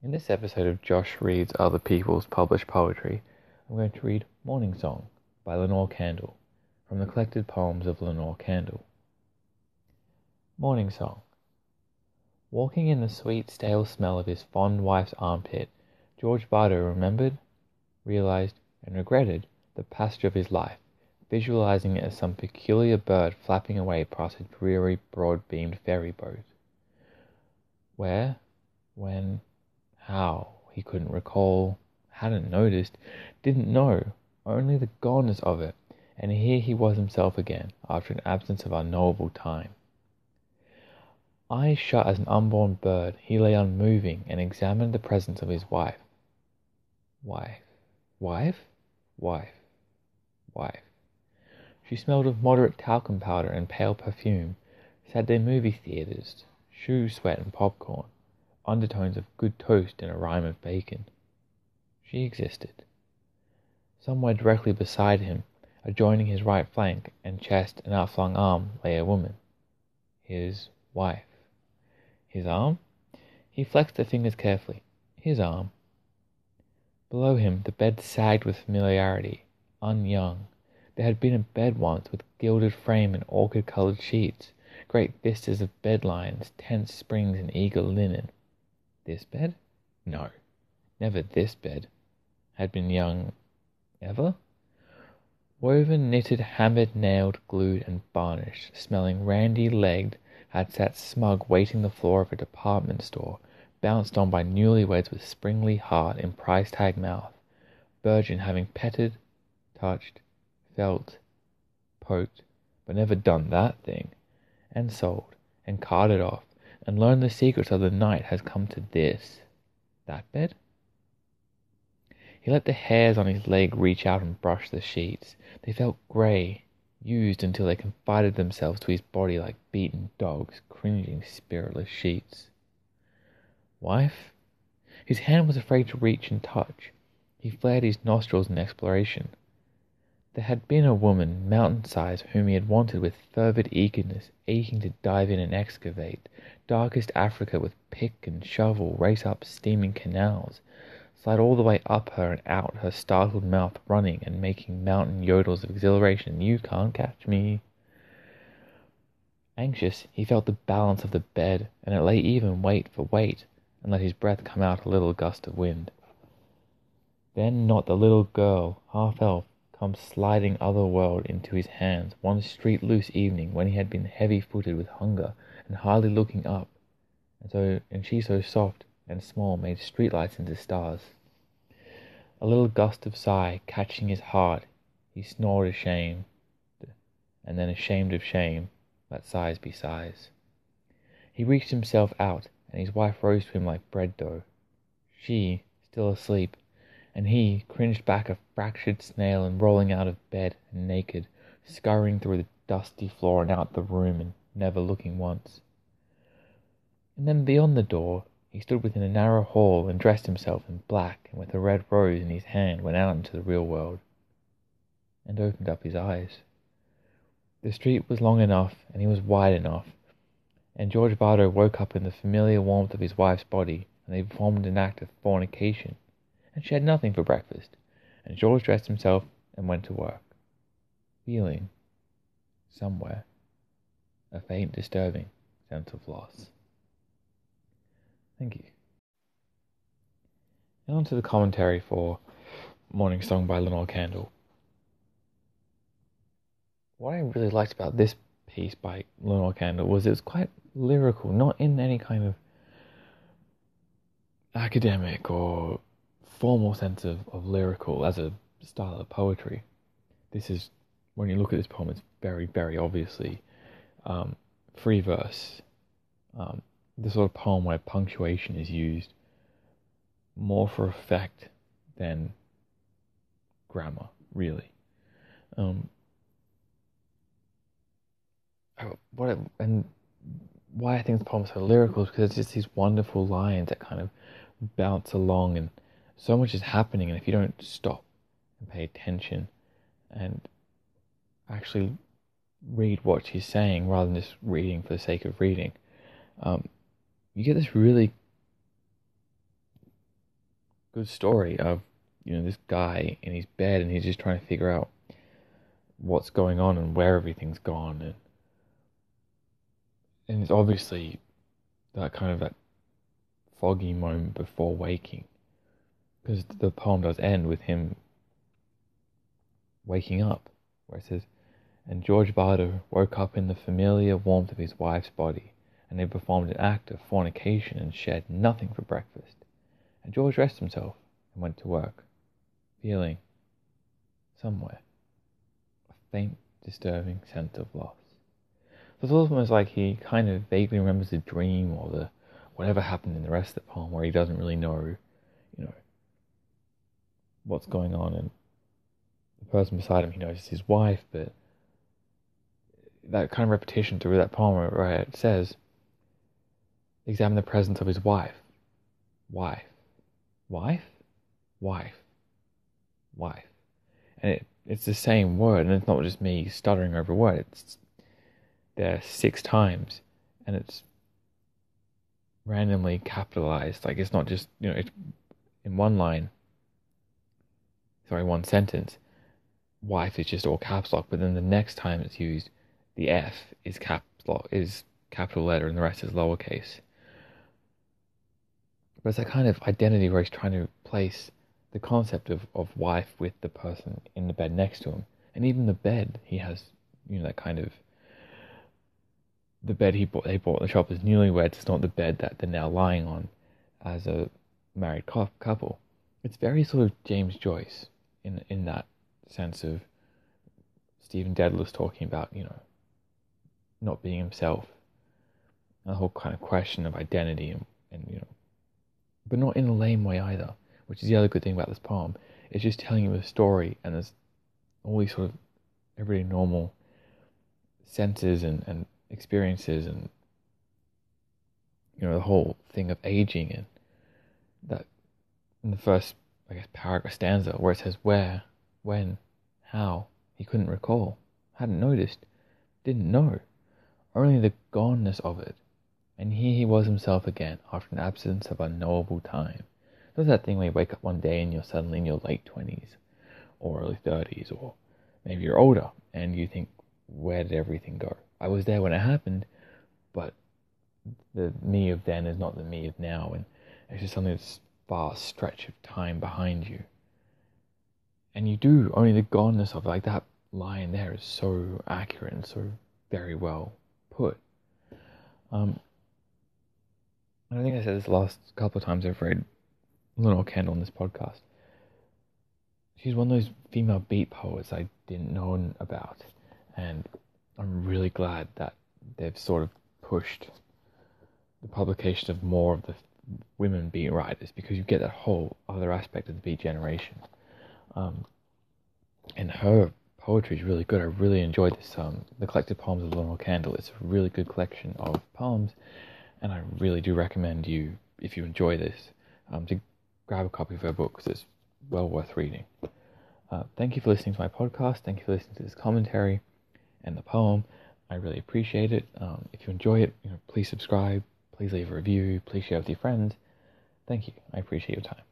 In this episode of Josh Reads Other People's Published Poetry, I'm going to read Morning Song by Lenore Kandel from the collected poems of Lenore Kandel. Morning Song Walking in the sweet, stale smell of his fond wife's armpit, George Bardo remembered, realized, and regretted the passage of his life, visualizing it as some peculiar bird flapping away past a dreary, broad beamed ferry boat. Where, when, how, he couldn't recall, hadn't noticed, didn't know, only the goneness of it, and here he was himself again, after an absence of unknowable time. Eyes shut as an unborn bird, he lay unmoving and examined the presence of his wife. Wife, wife, wife, wife. She smelled of moderate talcum powder and pale perfume, Saturday movie theaters, shoe sweat and popcorn, undertones of good toast and a rime of bacon. She existed. Somewhere directly beside him, adjoining his right flank and chest and outflung arm, lay a woman. His wife. His arm? He flexed the fingers carefully. His arm. Below him, the bed sagged with familiarity, unyoung. There had been a bed once with gilded frame and orchid colored sheets great vistas of bed lines, tense springs, and eager linen. This bed? No, never this bed. Had been young ever? Woven, knitted, hammered, nailed, glued, and varnished, smelling randy legged, had sat smug waiting the floor of a department store, bounced on by newlyweds with springly heart and price tag mouth, virgin having petted, touched, felt, poked, but never done that thing and sold and carted off and learned the secrets of the night has come to this that bed? He let the hairs on his leg reach out and brush the sheets. They felt grey, used until they confided themselves to his body like beaten dogs, cringing, spiritless sheets. Wife? His hand was afraid to reach and touch. He flared his nostrils in exploration. There had been a woman, mountain size, whom he had wanted with fervid eagerness, aching to dive in and excavate, darkest Africa with pick and shovel, race up steaming canals, slide all the way up her and out, her startled mouth running and making mountain yodels of exhilaration. You can't catch me. Anxious, he felt the balance of the bed, and it lay even weight for weight, and let his breath come out a little gust of wind. Then not the little girl, half elf, come sliding other world into his hands one street loose evening when he had been heavy footed with hunger and hardly looking up, and so and she so soft and small made streetlights into stars. A little gust of sigh catching his heart, he snored ashamed, and then ashamed of shame, let sighs be sighs. He reached himself out, and his wife rose to him like bread dough. She, still asleep, and he cringed back a fractured snail and rolling out of bed and naked, scurrying through the dusty floor and out the room and never looking once. And then beyond the door he stood within a narrow hall and dressed himself in black and with a red rose in his hand went out into the real world and opened up his eyes. The street was long enough and he was wide enough, and George Bardo woke up in the familiar warmth of his wife's body, and they performed an act of fornication and she had nothing for breakfast, and George dressed himself and went to work, feeling, somewhere, a faint disturbing sense of loss. Thank you. And on to the commentary for Morning Song by Lenore Kandel. What I really liked about this piece by Lenore Kandel was it was quite lyrical, not in any kind of academic or formal sense of, of lyrical as a style of poetry. This is, when you look at this poem, it's very, very obviously um, free verse. Um, the sort of poem where punctuation is used more for effect than grammar, really. Um, what and why I think the poem is so lyrical is because it's just these wonderful lines that kind of bounce along and so much is happening, and if you don't stop and pay attention and actually read what she's saying rather than just reading for the sake of reading, um, you get this really good story of you know this guy in his bed and he's just trying to figure out what's going on and where everything's gone. And and it's obviously that kind of that foggy moment before waking because the poem does end with him waking up where it says and George Bardo woke up in the familiar warmth of his wife's body and they performed an act of fornication and shared nothing for breakfast. And George dressed himself and went to work feeling somewhere a faint disturbing sense of loss. So it's almost like he kind of vaguely remembers the dream or the whatever happened in the rest of the poem where he doesn't really know, you know, what's going on. And the person beside him he knows is his wife, but that kind of repetition through that poem where it says examine the presence of his wife. Wife. Wife? Wife. Wife. And it, it's the same word, and it's not just me stuttering over a word. It's there six times, and it's randomly capitalized. Like it's not just you know it's in one line. Sorry, one sentence. Wife is just all caps lock, but then the next time it's used, the F is lock is capital letter, and the rest is lowercase. But it's that kind of identity where he's trying to place the concept of, of wife with the person in the bed next to him. And even the bed, he has, you know, that kind of the bed he bought they bought in the shop as newlyweds. It's not the bed that they're now lying on as a married couple. It's very sort of James Joyce in in that sense of Stephen Dedalus talking about you know not being himself, the whole kind of question of identity and, and you know, but not in a lame way either. Which is the other good thing about this poem. It's just telling you a story, and there's all these sort of everyday normal senses and, and experiences and you know the whole thing of aging and that in the first I guess paragraph stanza where it says where, when, how he couldn't recall, hadn't noticed, didn't know, only the goneness of it. And here he was himself again after an absence of unknowable time. There's that thing where you wake up one day and you're suddenly in your late twenties or early thirties or maybe you're older and you think, where did everything go? I was there when it happened, but the me of then is not the me of now, and it's just something that's vast stretch of time behind you. And you do only the goneness of it, like that line there is so accurate and so very well put. Um, I think I said this last couple of times I've read Lenore Kandel on this podcast. She's one of those female beat poets I didn't know about, and I'm really glad that they've sort of pushed the publication of more of the women beat writers because you get that whole other aspect of the beat generation. Um, and her poetry is really good. I really enjoyed this. Um, the collected poems of Lenore Kandel. It's a really good collection of poems, and I really do recommend you, if you enjoy this, um, to grab a copy of her book because it's well worth reading. Uh, thank you for listening to my podcast. Thank you for listening to this commentary and the poem. I really appreciate it. Um, if you enjoy it, you know, please subscribe, please leave a review, please share with your friends. Thank you. I appreciate your time.